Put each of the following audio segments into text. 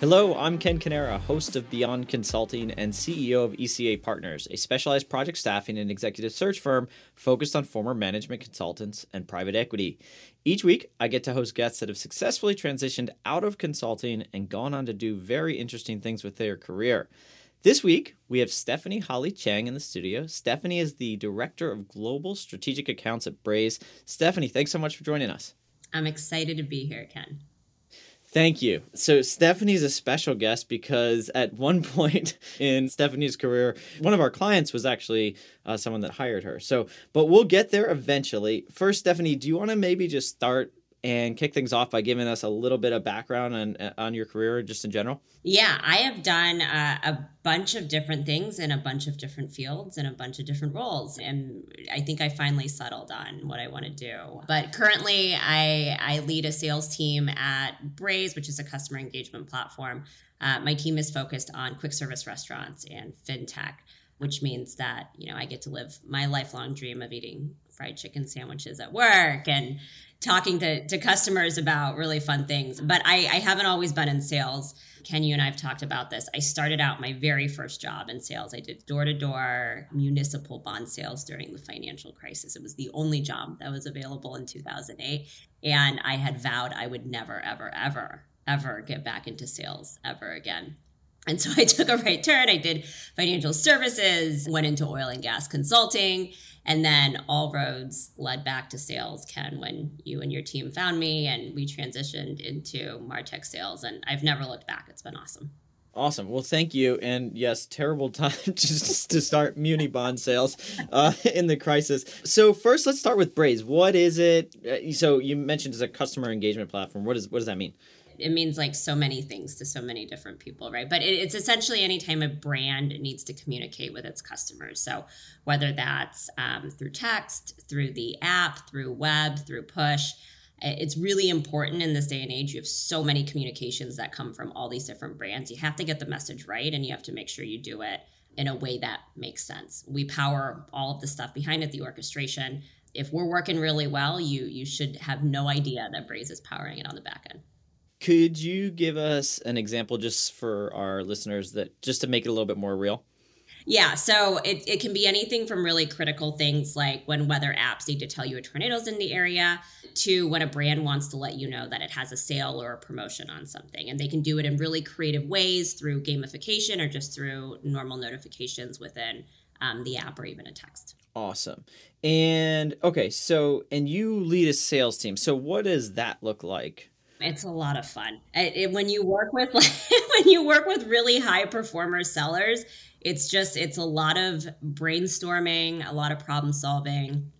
Hello, I'm Ken Kanara, host of Beyond Consulting and CEO of ECA Partners, a specialized project staffing and executive search firm focused on former management consultants and private equity. Each week, I get to host guests that have successfully transitioned out of consulting and gone on to do very interesting things with their career. This week, we have Stephanie Holly Chang in the studio. Stephanie is the Director of Global Strategic Accounts at Braze. Stephanie, thanks so much for joining us. I'm excited to be here, Ken. Thank you. So, Stephanie's a special guest because at one point in Stephanie's career, one of our clients was actually uh, someone that hired her. So, but we'll get there eventually. First, Stephanie, do you want to maybe just start and kick things off by giving us a little bit of background on on your career just in general? Yeah, I have done uh, a bunch of different things in a bunch of different fields and a bunch of different roles, and I think I finally settled on what I want to do. But currently, I I lead a sales team at Braze, which is a customer engagement platform. Uh, my team is focused on quick service restaurants and fintech which means that you know I get to live my lifelong dream of eating fried chicken sandwiches at work and talking to, to customers about really fun things. But I, I haven't always been in sales. Ken, you and I have talked about this. I started out my very first job in sales. I did door to door municipal bond sales during the financial crisis. It was the only job that was available in 2008. And I had vowed I would never, ever, ever, ever get back into sales ever again. And so I took a right turn. I did financial services, went into oil and gas consulting, and then all roads led back to sales, Ken, when you and your team found me and we transitioned into Martech sales. And I've never looked back. It's been awesome. Awesome. Well, thank you. And yes, terrible time just to start muni bond sales uh, in the crisis. So first, let's start with Braze. What is it? Uh, so you mentioned it's a customer engagement platform. What is what does that mean? it means like so many things to so many different people, right? But it, it's essentially anytime a brand needs to communicate with its customers. So whether that's um, through text, through the app, through web, through push, it's really important in this day and age. You have so many communications that come from all these different brands. You have to get the message right and you have to make sure you do it in a way that makes sense. We power all of the stuff behind it, the orchestration. If we're working really well, you you should have no idea that Braze is powering it on the back end. Could you give us an example just for our listeners that just to make it a little bit more real? Yeah, so it, it can be anything from really critical things like when weather apps need to tell you a tornado's in the area to when a brand wants to let you know that it has a sale or a promotion on something. And they can do it in really creative ways through gamification or just through normal notifications within um, the app or even a text. Awesome. And okay, so, and you lead a sales team. So, what does that look like? It's a lot of fun. It, it, when you work with like, when you work with really high performer sellers, it's just it's a lot of brainstorming, a lot of problem solving,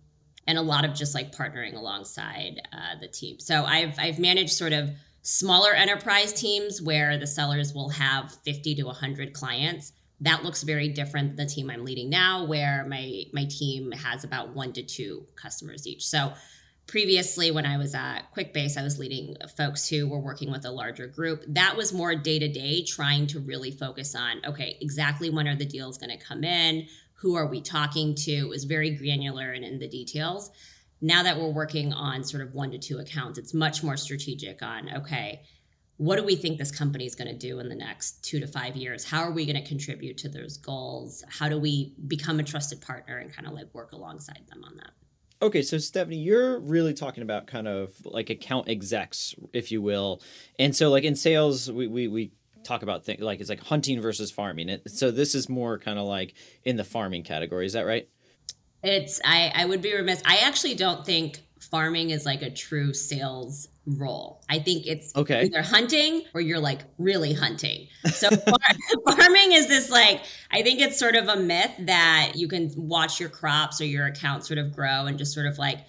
and a lot of just like partnering alongside uh, the team. So I've I've managed sort of smaller enterprise teams where the sellers will have 50 to 100 clients that looks very different than the team i'm leading now where my my team has about one to two customers each so previously when i was at quickbase i was leading folks who were working with a larger group. That was more day to day trying to really focus on okay exactly when are the deals going to come in? Who are we talking to? It was very granular and in the details. Now that we're working on sort of one to two accounts it's much more strategic on okay what do we think this company is going to do in the next two to five years? How are we going to contribute to those goals? How do we become a trusted partner and kind of like work alongside them on that Okay, so Stephanie, you're really talking about kind of like account execs, if you will. And so like in sales, we we, we talk about things like it's like hunting versus farming. so this is more kind of like in the farming category. Is that right? It's I I would be remiss. I actually don't think farming is like a true sales role. I think it's okay. either hunting or you're like really hunting. So far- farming is this like I think it's sort of a myth that you can watch your crops or your account sort of grow and just sort of like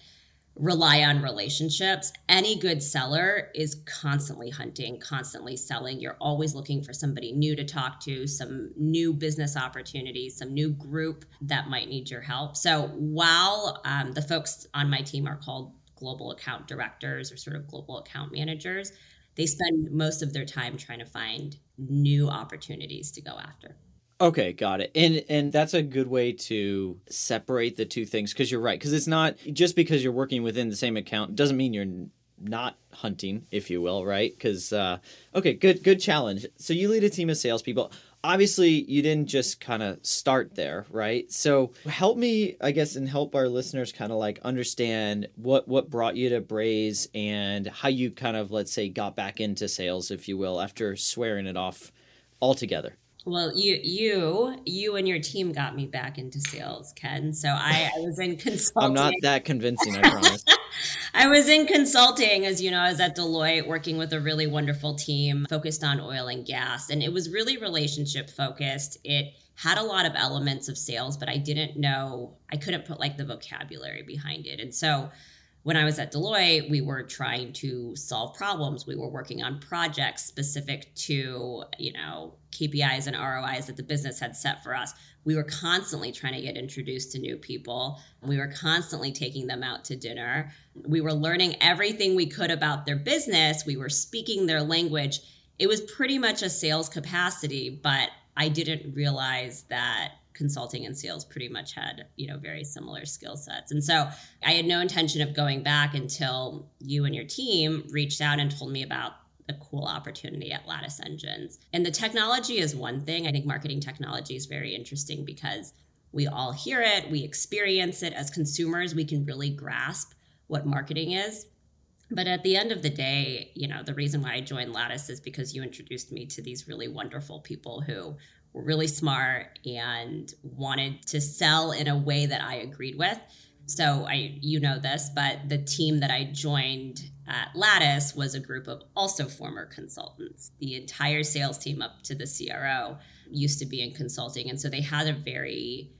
rely on relationships. Any good seller is constantly hunting, constantly selling. You're always looking for somebody new to talk to, some new business opportunities, some new group that might need your help. So while um, the folks on my team are called global account directors or sort of global account managers, they spend most of their time trying to find new opportunities to go after. Okay, got it. And and that's a good way to separate the two things because you're right because it's not just because you're working within the same account doesn't mean you're not hunting, if you will, right? Because uh, okay, good good challenge. So you lead a team of salespeople. Obviously, you didn't just kind of start there, right? So help me, I guess, and help our listeners kind of like understand what what brought you to Braze and how you kind of let's say got back into sales, if you will, after swearing it off altogether. Well, you you you and your team got me back into sales, Ken. So I, I was in consulting. I'm not that convincing, I promise. I was in consulting, as you know, I was at Deloitte working with a really wonderful team focused on oil and gas. And it was really relationship focused. It had a lot of elements of sales, but I didn't know, I couldn't put like the vocabulary behind it. And so when I was at Deloitte, we were trying to solve problems. We were working on projects specific to, you know, KPIs and ROIs that the business had set for us. We were constantly trying to get introduced to new people. We were constantly taking them out to dinner. We were learning everything we could about their business. We were speaking their language. It was pretty much a sales capacity, but I didn't realize that consulting and sales pretty much had you know very similar skill sets and so i had no intention of going back until you and your team reached out and told me about a cool opportunity at lattice engines. And the technology is one thing. I think marketing technology is very interesting because we all hear it we experience it. As consumers we can really grasp what marketing is. But at the end of the day you know the reason why i joined lattice is because you introduced me to these really wonderful people who were really smart and wanted to sell in a way that I agreed with. So I you know this, but the team that I joined at Lattice was a group of also former consultants. The entire sales team up to the CRO used to be in consulting and so they had a very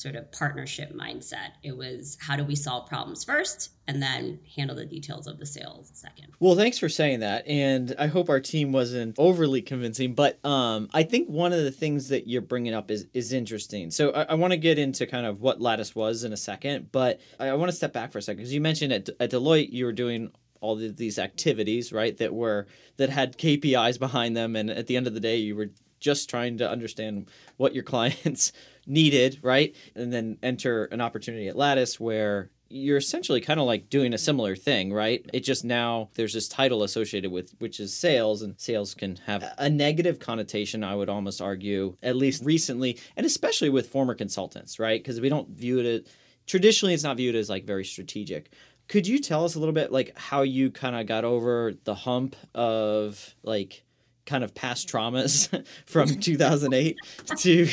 sort of partnership mindset. It was how do we solve problems first and then handle the details of the sales second. Well, thanks for saying that. And I hope our team wasn't overly convincing, but um, I think one of the things that you're bringing up is, is interesting. So I, I want to get into kind of what Lattice was in a second, but I, I want to step back for a second because you mentioned at, at Deloitte you were doing all of these activities, right? That were that had KPIs behind them, and at the end of the day, you were just trying to understand what your clients needed, right? And then enter an opportunity at Lattice where you're essentially kind of like doing a similar thing, right? It just now there's this title associated with which is sales, and sales can have a negative connotation, I would almost argue, at least recently, and especially with former consultants, right? Because we don't view it as traditionally it's not viewed as like very strategic. Could you tell us a little bit like how you kind of got over the hump of like kind of past traumas from 2008 to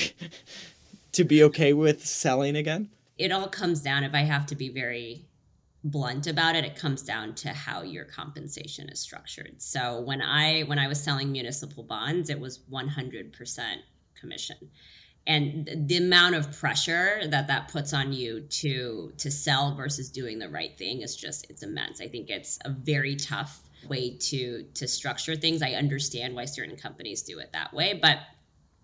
to be okay with selling again? It all comes down, if I have to be very blunt about it, it comes down to how your compensation is structured. So when I when I was selling municipal bonds, it was 100% commission. And the amount of pressure that that puts on you to to sell versus doing the right thing is just it's immense. I think it's a very tough way to to structure things. I understand why certain companies do it that way, but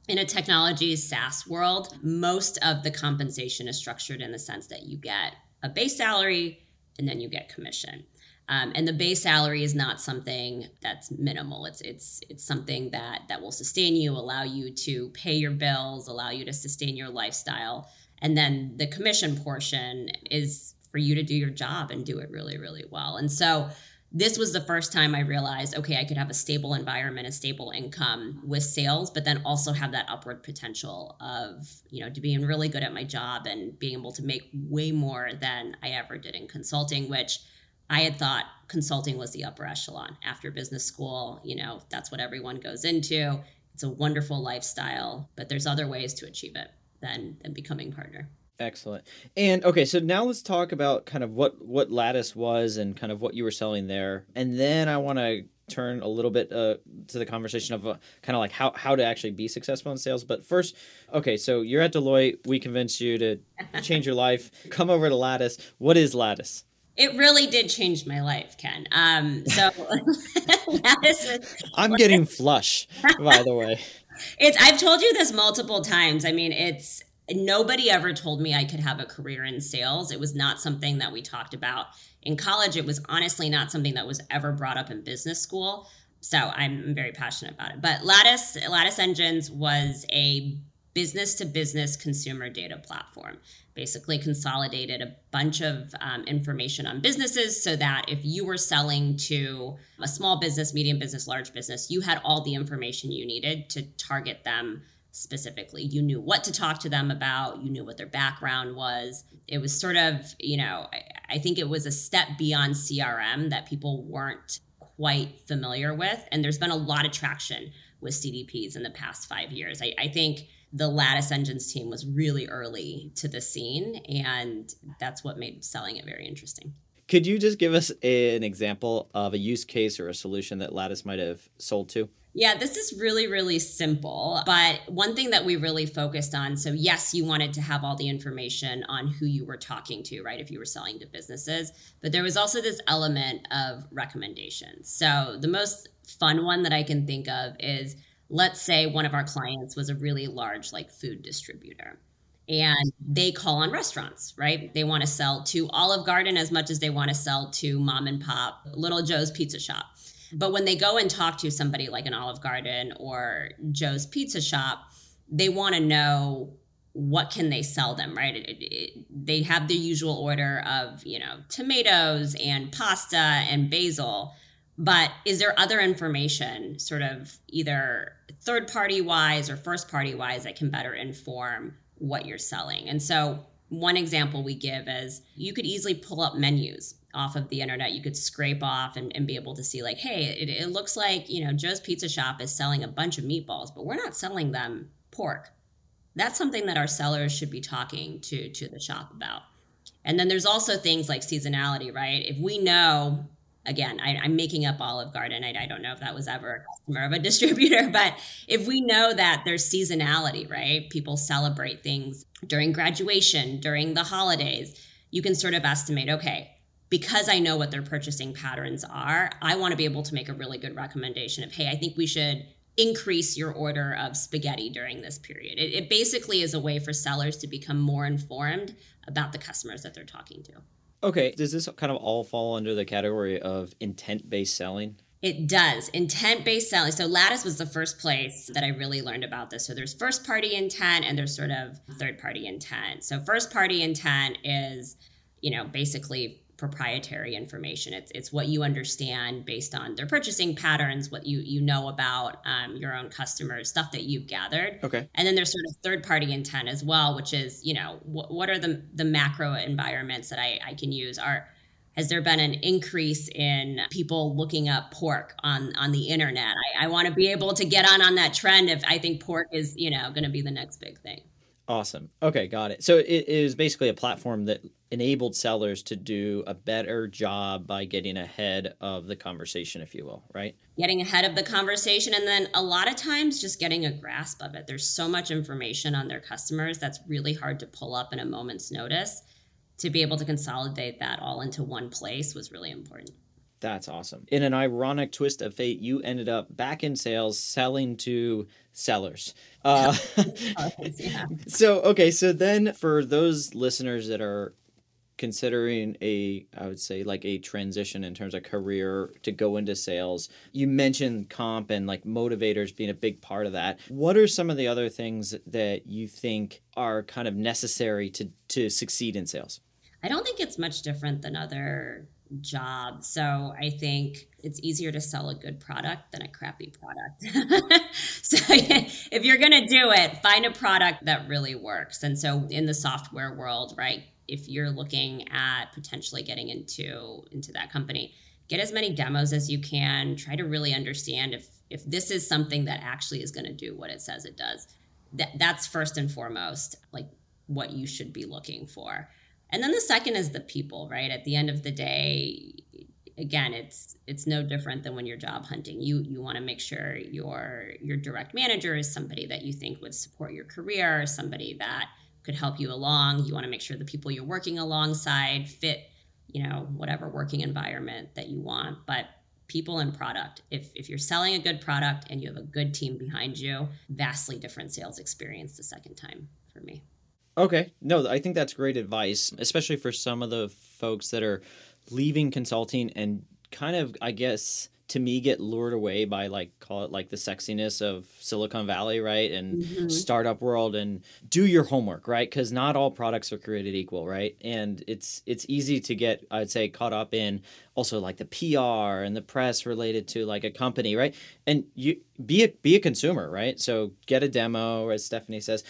in a technology SaaS world, most of the compensation is structured in the sense that you get a base salary and then you get commission. Um, and the base salary is not something that's minimal. It's it's it's something that that will sustain you, allow you to pay your bills, allow you to sustain your lifestyle. And then the commission portion is for you to do your job and do it really, really well. And so this was the first time I realized, okay, I could have a stable environment, a stable income with sales, but then also have that upward potential of, you know, to being really good at my job and being able to make way more than I ever did in consulting, which I had thought consulting was the upper echelon after business school. You know, that's what everyone goes into. It's a wonderful lifestyle, but there's other ways to achieve it than than becoming partner. Excellent. And okay, so now let's talk about kind of what what Lattice was and kind of what you were selling there, and then I want to turn a little bit uh, to the conversation of uh, kind of like how how to actually be successful in sales. But first, okay, so you're at Deloitte. We convinced you to change your life. Come over to Lattice. What is Lattice? It really did change my life, Ken. Um, so. I'm getting flush, by the way. It's. I've told you this multiple times. I mean, it's nobody ever told me I could have a career in sales. It was not something that we talked about in college. It was honestly not something that was ever brought up in business school. So I'm very passionate about it. But Lattice Lattice Engines was a business to business consumer data platform. Basically, consolidated a bunch of um, information on businesses so that if you were selling to a small business, medium business, large business, you had all the information you needed to target them specifically. You knew what to talk to them about, you knew what their background was. It was sort of, you know, I, I think it was a step beyond CRM that people weren't quite familiar with. And there's been a lot of traction with CDPs in the past five years. I, I think the Lattice Engines team was really early to the scene, and that's what made selling it very interesting. Could you just give us an example of a use case or a solution that Lattice might have sold to? Yeah, this is really, really simple. But one thing that we really focused on so, yes, you wanted to have all the information on who you were talking to, right? If you were selling to businesses. But there was also this element of recommendations. So, the most fun one that I can think of is let's say one of our clients was a really large, like, food distributor and they call on restaurants, right? They want to sell to Olive Garden as much as they want to sell to mom and pop Little Joe's Pizza Shop. But when they go and talk to somebody like an Olive Garden or Joe's Pizza Shop, they want to know what can they sell them, right? It, it, they have the usual order of, you know, tomatoes and pasta and basil. But is there other information, sort of either third party wise or first party wise, that can better inform what you're selling? And so, one example we give is you could easily pull up menus off of the internet. You could scrape off and, and be able to see like hey it, it looks like you know joe's pizza shop is selling a bunch of meatballs but we're not selling them pork. That's something that our sellers should be talking to to the shop about. And then there's also things like seasonality right? If we know again I, am making up olive garden I, I don't know if that was ever a customer of a distributor but if we know that there's seasonality right people celebrate things during graduation during the holidays you can sort of estimate okay because I know what their purchasing patterns are, I want to be able to make a really good recommendation of, hey, I think we should increase your order of spaghetti during this period. It, it, basically is a way for sellers to become more informed about the customers that they're talking to. Okay, does this kind of all fall under the category of intent based selling? It does. Intent based selling. So Lattice was the first place that I really learned about this. So there's first party intent and there's sort of third party intent. So first party intent is, you know, basically proprietary information. It's it's what you understand based on their purchasing patterns, what you you know about um, your own customers, stuff that you've gathered. Okay. And then there's sort of third party intent as well, which is you know wh- what are the the macro environments that I I can use are has there been an increase in people looking up pork on on the internet i, I want to be able to get on on that trend if i think pork is you know going to be the next big thing Awesome. Okay, got it. So it is basically a platform that enabled sellers to do a better job by getting ahead of the conversation, if you will, right? Getting ahead of the conversation. And then a lot of times just getting a grasp of it. There's so much information on their customers that's really hard to pull up in a moment's notice. To be able to consolidate that all into one place was really important. That's awesome. In an ironic twist of fate, you ended up back in sales selling to sellers. Uh, yeah. So, okay, so then for those listeners that are considering a i would say like a transition in terms of career to go into sales you mentioned comp and like motivators being a big part of that what are some of the other things that you think are kind of necessary to to succeed in sales i don't think it's much different than other job. So I think it's easier to sell a good product than a crappy product. so if you're going to do it, find a product that really works. And so in the software world, right, if you're looking at potentially getting into into that company, get as many demos as you can. Try to really understand if if this is something that actually is going to do what it says it does. That that's first and foremost like what you should be looking for. And then the second is the people, right? At the end of the day, again, it's it's no different than when you're job hunting. You you want to make sure your your direct manager is somebody that you think would support your career, somebody that could help you along. You want to make sure the people you're working alongside fit, you know, whatever working environment that you want. But people and product. If if you're selling a good product and you have a good team behind you, vastly different sales experience the second time for me. Okay. No, I think that's great advice, especially for some of the folks that are leaving consulting and kind of, I guess, to me get lured away by like call it like the sexiness of Silicon Valley, right? And mm-hmm. startup world and do your homework, right? Cuz not all products are created equal, right? And it's it's easy to get I'd say caught up in also like the PR and the press related to like a company, right? And you be a be a consumer, right? So get a demo as Stephanie says.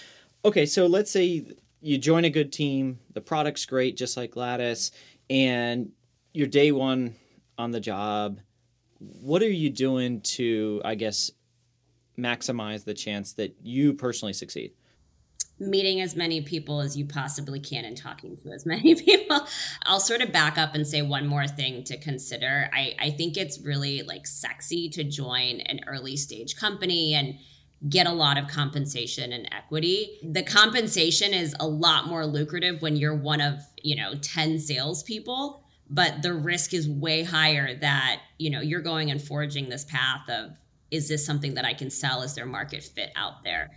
Okay, so let's say you join a good team, the product's great just like Lattice and your day one on the job what are you doing to i guess maximize the chance that you personally succeed meeting as many people as you possibly can and talking to as many people. I'll sort of back up and say one more thing to consider. I, I think it's really like sexy to join an early stage company and get a lot of compensation and equity. The compensation is a lot more lucrative when you're one of, you know, 10 salespeople but the risk is way higher that you know you're going and forging this path of is this something that i can sell is there market fit out there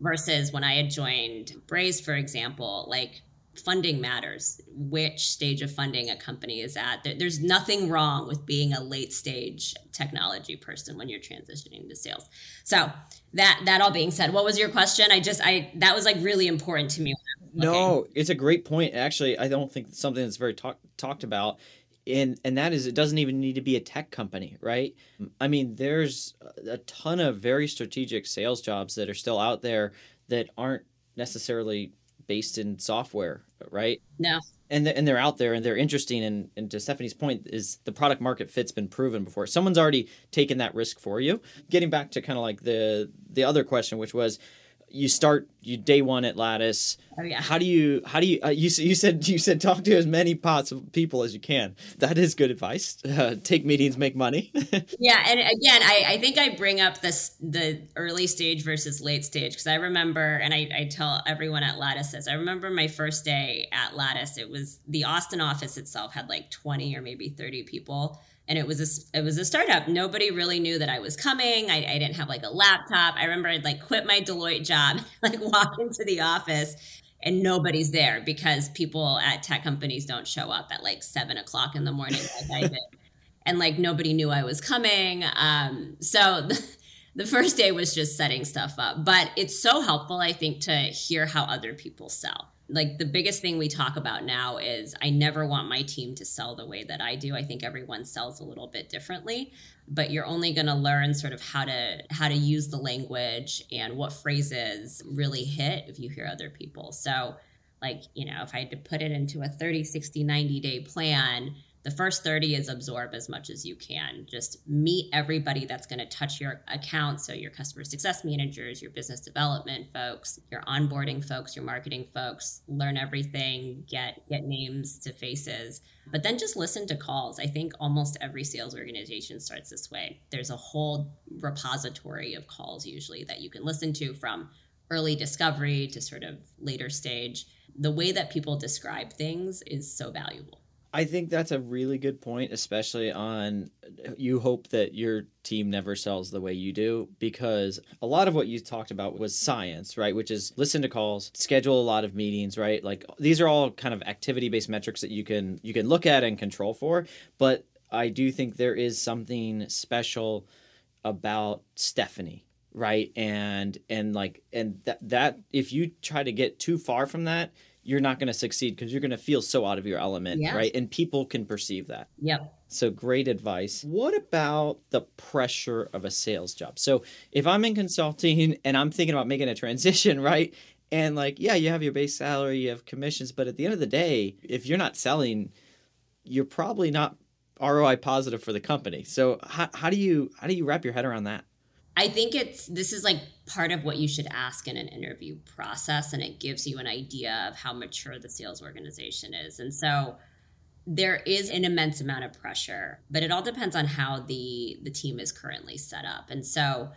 versus when i had joined braze for example like funding matters which stage of funding a company is at. There's nothing wrong with being a late stage technology person when you're transitioning to sales. So that that all being said what was your question? I just i that was like really important to me. No it's a great point. Actually i don't think something that's very talk, talked about. And and that is it doesn't even need to be a tech company right? I mean there's a ton of very strategic sales jobs that are still out there that aren't necessarily based in software, right? No. And they're, and they're out there and they're interesting. And, and to Stephanie's point, is the product market fit's been proven before. Someone's already taken that risk for you. Getting back to kind of like the the other question, which was you start you day one at Lattice. Oh yeah. How do you how do you uh, you you said you said talk to as many pots of people as you can. That is good advice. Uh, take meetings, make money. yeah, and again, I, I think I bring up this the early stage versus late stage because I remember, and I, I tell everyone at Lattice this. I remember my first day at Lattice. It was the Austin office itself had like twenty or maybe thirty people and it was a it was a startup. Nobody really knew that I was coming. I, I didn't have like a laptop. I remember I'd like quit my Deloitte job, like walk into the office, and nobody's there because people at tech companies don't show up at like seven o'clock in the morning like I did, and like nobody knew I was coming. Um, so. The, the first day was just setting stuff up, but it's so helpful, I think, to hear how other people sell like the biggest thing we talk about now is I never want my team to sell the way that I do. I think everyone sells a little bit differently, but you're only going to learn sort of how to how to use the language and what phrases really hit if you hear other people. So like, you know, if I had to put it into a 30, 60, 90 day plan, the first 30 is absorb as much as you can. Just meet everybody that's going to touch your account. So your customer success managers your business development folks your onboarding folks your marketing folks learn everything get get names to faces. But then just listen to calls. I think almost every sales organization starts this way. There's a whole repository of calls usually that you can listen to from early discovery to sort of later stage. The way that people describe things is so valuable I think that's a really good point, especially on you hope that your team never sells the way you do, because a lot of what you talked about was science, right? Which is listen to calls, schedule a lot of meetings, right? Like these are all kind of activity based metrics that you can you can look at and control for. But I do think there is something special about Stephanie right and and like and that that if you try to get too far from that you're not going to succeed because you're going to feel so out of your element, yeah. right? And people can perceive that. Yep. So great advice. What about the pressure of a sales job? So if I'm in consulting and I'm thinking about making a transition, right? And like, yeah, you have your base salary, you have commissions, but at the end of the day, if you're not selling, you're probably not ROI positive for the company. So how, how do you how do you wrap your head around that? I think it's this is like part of what you should ask in an interview process, and it gives you an idea of how mature the sales organization is. And so there is an immense amount of pressure, but it all depends on how the the team is currently set up. And so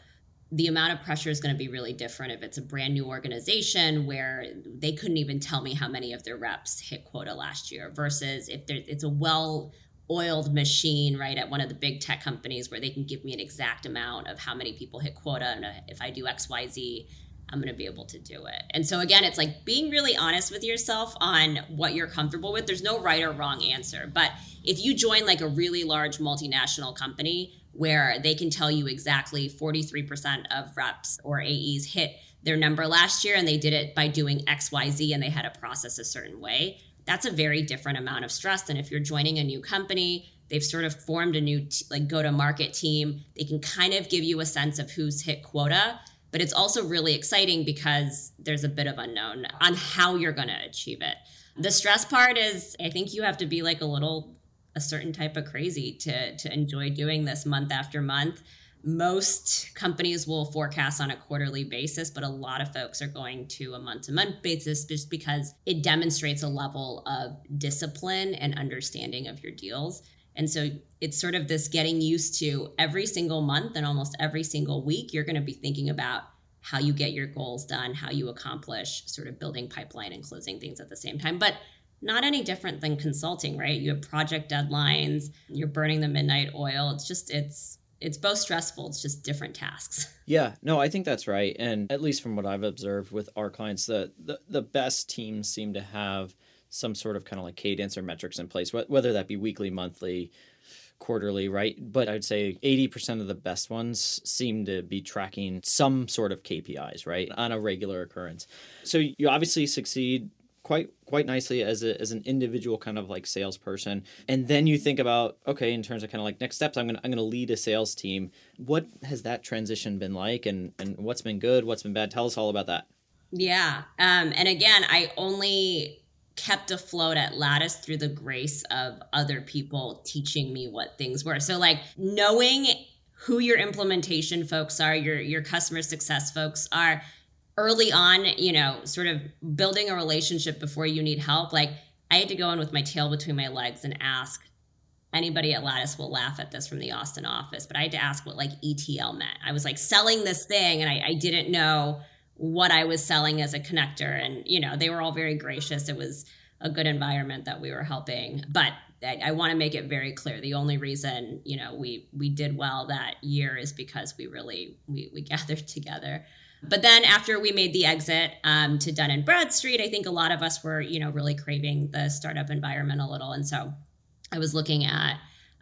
the amount of pressure is going to be really different if it's a brand new organization where they couldn't even tell me how many of their reps hit quota last year versus if it's a well oiled machine right at one of the big tech companies where they can give me an exact amount of how many people hit quota and uh, if i do xyz i'm going to be able to do it and so again it's like being really honest with yourself on what you're comfortable with there's no right or wrong answer but if you join like a really large multinational company where they can tell you exactly 43% of reps or AEs hit their number last year and they did it by doing XYZ and they had a process a certain way. That's a very different amount of stress than if you're joining a new company. They've sort of formed a new t- like go to market team. They can kind of give you a sense of who's hit quota, but it's also really exciting because there's a bit of unknown on how you're going to achieve it. The stress part is I think you have to be like a little a certain type of crazy to to enjoy doing this month after month. Most companies will forecast on a quarterly basis, but a lot of folks are going to a month to month basis just because it demonstrates a level of discipline and understanding of your deals. And so it's sort of this getting used to every single month and almost every single week, you're going to be thinking about how you get your goals done, how you accomplish sort of building pipeline and closing things at the same time. But not any different than consulting, right? You have project deadlines, you're burning the midnight oil. It's just, it's, it's both stressful it's just different tasks. Yeah no i think that's right and at least from what i've observed with our clients the the, the best teams seem to have some sort of kind of like cadence or metrics in place whether that be weekly monthly quarterly right? But i'd say 80% of the best ones seem to be tracking some sort of kpis right on a regular occurrence. So you obviously succeed quite quite nicely as a, as an individual kind of like salesperson. And then you think about okay in terms of kind of like next steps i'm gonna i'm gonna lead a sales team. What has that transition been like? And and what's been good? What's been bad? Tell us all about that. Yeah. Um and again i only kept afloat at lattice through the grace of other people teaching me what things were. So like knowing who your implementation folks are your your customer success folks are early on, you know, sort of building a relationship before you need help, like I had to go in with my tail between my legs and ask anybody at Lattice will laugh at this from the Austin office, but I had to ask what like ETL meant. I was like selling this thing and I, I didn't know what I was selling as a connector. And, you know, they were all very gracious. It was a good environment that we were helping. But I, I want to make it very clear. The only reason, you know, we we did well that year is because we really we we gathered together. But then after we made the exit um, to Dun and Bradstreet, I think a lot of us were, you know, really craving the startup environment a little. And so I was looking at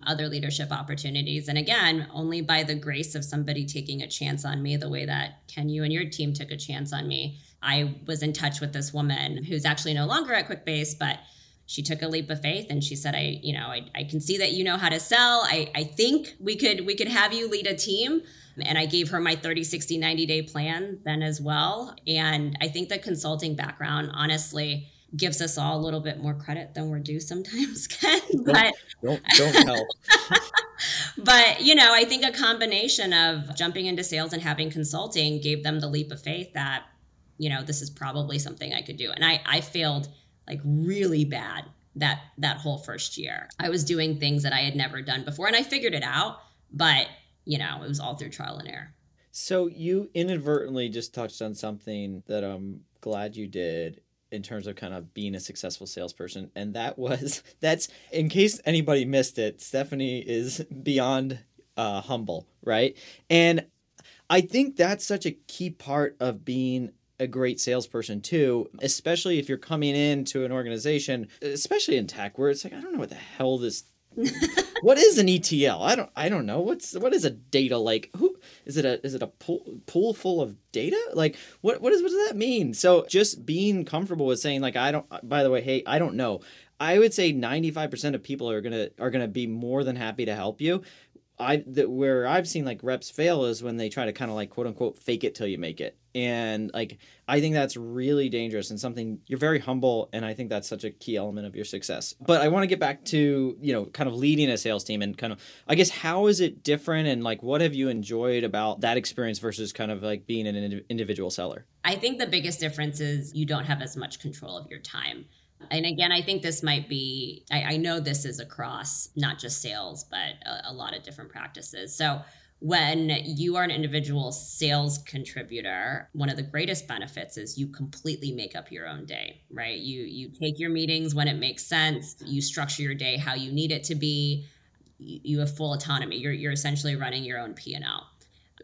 other leadership opportunities. And again, only by the grace of somebody taking a chance on me, the way that Ken, you and your team took a chance on me. I was in touch with this woman who's actually no longer at QuickBase, but she took a leap of faith and she said, I, you know, I, I can see that you know how to sell. I, I think we could we could have you lead a team. And I gave her my 30, 60, 90 day plan then as well. And I think the consulting background, honestly, gives us all a little bit more credit than we're due sometimes, Ken. But don't, don't, don't help. but you know, I think a combination of jumping into sales and having consulting gave them the leap of faith that, you know, this is probably something I could do. And I, I failed like really bad that that whole first year. I was doing things that I had never done before and I figured it out, but you know, it was all through trial and error. So you inadvertently just touched on something that I'm glad you did in terms of kind of being a successful salesperson and that was that's in case anybody missed it stephanie is beyond uh, humble right and i think that's such a key part of being a great salesperson too, especially if you're coming into an organization, especially in tech, where it's like, I don't know what the hell this what is an ETL? I don't I don't know. What's what is a data like? Who is it a is it a pool pool full of data? Like what what is what does that mean? So just being comfortable with saying like I don't by the way, hey, I don't know. I would say 95% of people are going to are going to be more than happy to help you. I that where I've seen like reps fail is when they try to kind of like quote unquote fake it till you make it. And like I think that's really dangerous and something you're very humble and I think that's such a key element of your success. But I want to get back to, you know, kind of leading a sales team and kind of I guess how is it different and like what have you enjoyed about that experience versus kind of like being an individual seller? I think the biggest difference is you don't have as much control of your time. And again, I think this might be, I, I know this is across not just sales, but a, a lot of different practices. So when you are an individual sales contributor one of the greatest benefits is you completely make up your own day right? You you take your meetings when it makes sense. You structure your day how you need it to be. You have full autonomy. You're you're essentially running your own p&l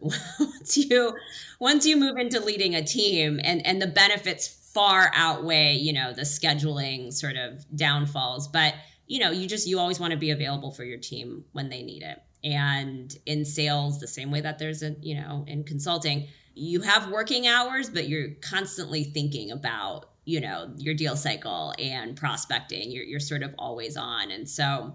once you once you move into leading a team and and the benefits far outweigh you know the scheduling sort of downfalls but you know you just you always want to be available for your team when they need it And in sales, the same way that there's a, you know, in consulting, you have working hours, but you're constantly thinking about, you know, your deal cycle and prospecting. You're, you're sort of always on. And so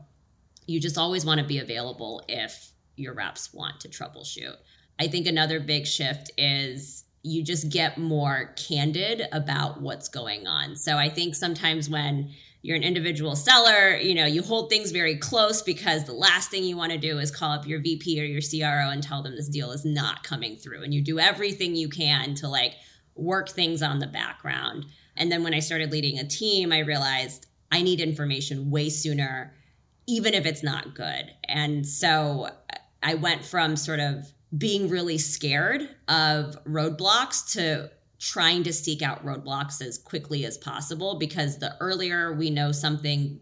you just always want to be available if your reps want to troubleshoot. I think another big shift is you just get more candid about what's going on. So I think sometimes when you're an individual seller, you know, you hold things very close because the last thing you want to do is call up your VP or your CRO and tell them this deal is not coming through. And you do everything you can to like work things on the background. And then when I started leading a team, I realized I need information way sooner, even if it's not good. And so I went from sort of being really scared of roadblocks to trying to seek out roadblocks as quickly as possible because the earlier we know something,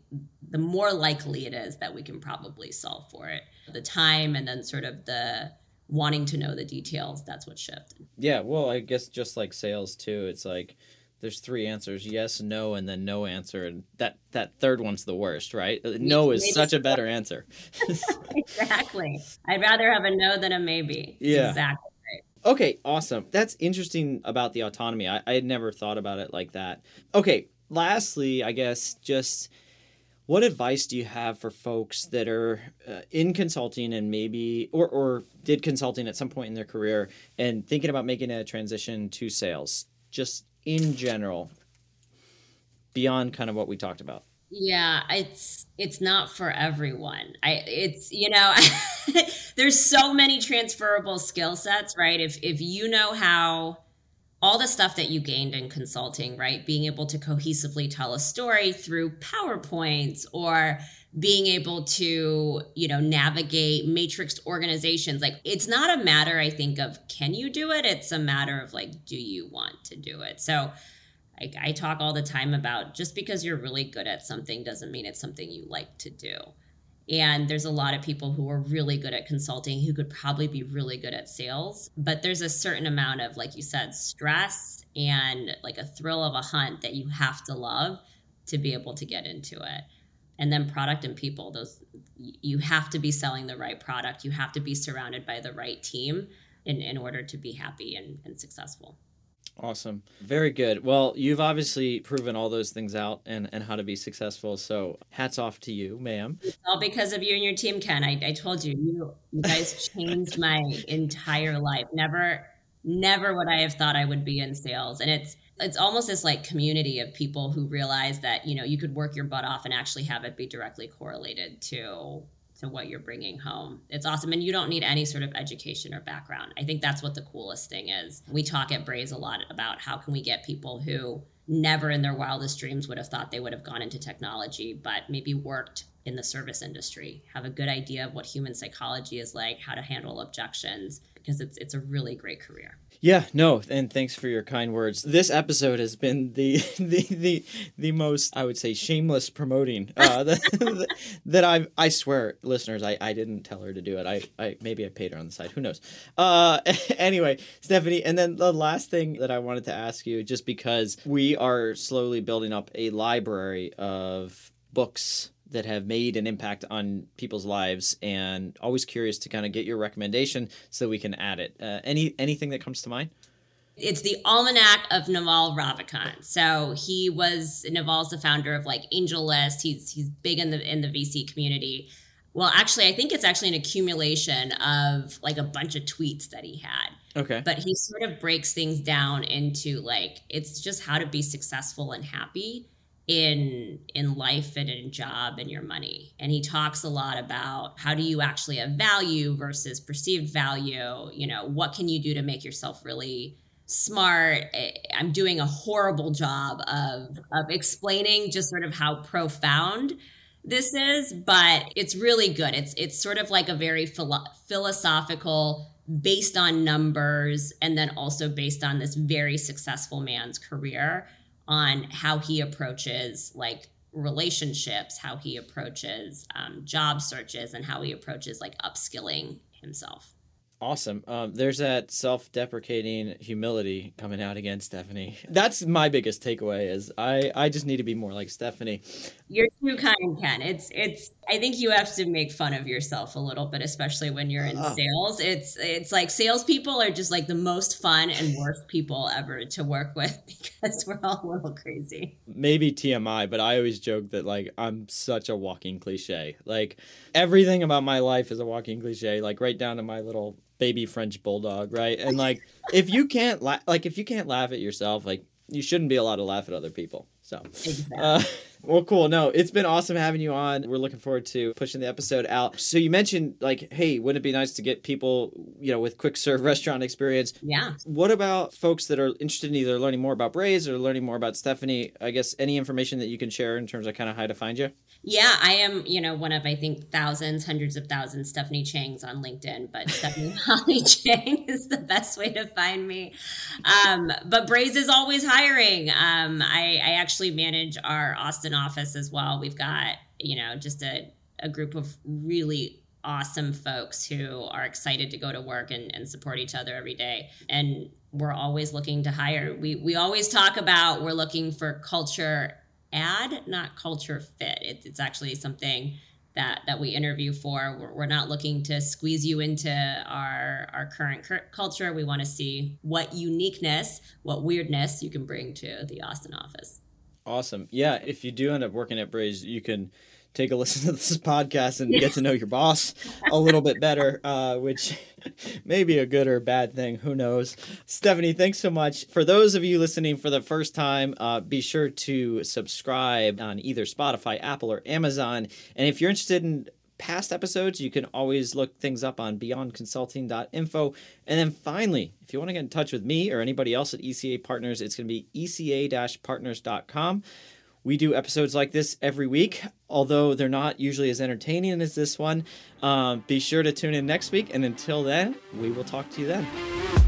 the more likely it is that we can probably solve for it. The time and then sort of the wanting to know the details, that's what shifted. Yeah, well, I guess just like sales too, it's like there's three answers yes no and then no answer and that that third one's the worst right? Uh, no is such a better answer. Exactly. I'd rather have a no than a maybe. Yeah. Exactly Okay, awesome. That's interesting about the autonomy. I, I had never thought about it like that. Okay, lastly, I guess just what advice do you have for folks that are uh, in consulting and maybe or, or did consulting at some point in their career and thinking about making a transition to sales just in general beyond kind of what we talked about yeah it's it's not for everyone. I it's you know there's so many transferable skill sets right? If if you know how all the stuff that you gained in consulting right? Being able to cohesively tell a story through powerpoints or being able to you know navigate matrix organizations like it's not a matter i think of can you do it? It's a matter of like do you want to do it? So I, I talk all the time about just because you're really good at something doesn't mean it's something you like to do. And there's a lot of people who are really good at consulting who could probably be really good at sales. But there's a certain amount of, like you said, stress and like a thrill of a hunt that you have to love to be able to get into it. And then product and people, those you have to be selling the right product. You have to be surrounded by the right team in, in order to be happy and, and successful. Awesome. Very good. Well, you've obviously proven all those things out and, and how to be successful. So hats off to you, ma'am. It's all because of you and your team, Ken. I, I told you, you, you guys changed my entire life. Never, never would I have thought I would be in sales. And it's, it's almost this like community of people who realize that, you know, you could work your butt off and actually have it be directly correlated to to what you're bringing home. It's awesome. And you don't need any sort of education or background. I think that's what the coolest thing is. We talk at Braze a lot about how can we get people who never in their wildest dreams would have thought they would have gone into technology, but maybe worked in the service industry, have a good idea of what human psychology is like, how to handle objections, because it's it's a really great career. Yeah, no, and thanks for your kind words. This episode has been the the the, the most I would say shameless promoting uh, that, that I I swear, listeners, I, I didn't tell her to do it. I, I maybe I paid her on the side. Who knows? Uh, anyway, Stephanie, and then the last thing that I wanted to ask you, just because we are slowly building up a library of books that have made an impact on people's lives and always curious to kind of get your recommendation so we can add it. Uh, any anything that comes to mind? It's the almanac of naval ravikant. So he was naval's the founder of like angellist. He's he's big in the in the vc community. Well actually i think it's actually an accumulation of like a bunch of tweets that he had. Okay. But he sort of breaks things down into like it's just how to be successful and happy in in life and in job and your money. And he talks a lot about how do you actually have value versus perceived value? You know what can you do to make yourself really smart? I'm doing a horrible job of of explaining just sort of how profound this is but it's really good. It's it's sort of like a very philo- philosophical based on numbers and then also based on this very successful man's career on how he approaches like relationships, how he approaches um, job searches, and how he approaches like upskilling himself. Awesome. Um, there's that self-deprecating humility coming out again, Stephanie. That's my biggest takeaway. Is I I just need to be more like Stephanie. You're too kind, Ken. It's it's. I think you have to make fun of yourself a little bit, especially when you're in sales. It's it's like salespeople are just like the most fun and worst people ever to work with because we're all a little crazy. Maybe TMI, but I always joke that like I'm such a walking cliche. Like everything about my life is a walking cliche. Like right down to my little baby French bulldog, right? And like if you can't la- like if you can't laugh at yourself, like you shouldn't be allowed to laugh at other people. So, exactly. uh, well, cool. No, it's been awesome having you on. We're looking forward to pushing the episode out. So you mentioned like, hey, wouldn't it be nice to get people, you know, with quick serve restaurant experience? Yeah. What about folks that are interested in either learning more about Braze or learning more about Stephanie? I guess any information that you can share in terms of kind of how to find you? Yeah, I am, you know, one of I think thousands, hundreds of thousands Stephanie Chang's on LinkedIn, but Stephanie Holly Chang is the best way to find me. Um, but Braze is always hiring. Um, I, I actually manage our Austin office as well. We've got, you know, just a, a group of really awesome folks who are excited to go to work and, and support each other every day. And we're always looking to hire. We we always talk about we're looking for culture add, not culture fit. It, it's actually something that that we interview for. We're, we're, not looking to squeeze you into our our current culture. We want to see what uniqueness, what weirdness you can bring to the Austin office. Awesome. Yeah, if you do end up working at Braze, you can take a listen to this podcast and get to know your boss a little bit better, uh, which may be a good or bad thing. Who knows? Stephanie, thanks so much. For those of you listening for the first time, uh, be sure to subscribe on either Spotify, Apple, or Amazon. And if you're interested in past episodes, you can always look things up on beyondconsulting.info. And then finally, if you want to get in touch with me or anybody else at ECA Partners, it's going to be eca-partners.com. We do episodes like this every week, although they're not usually as entertaining as this one. Um, be sure to tune in next week, and until then, we will talk to you then.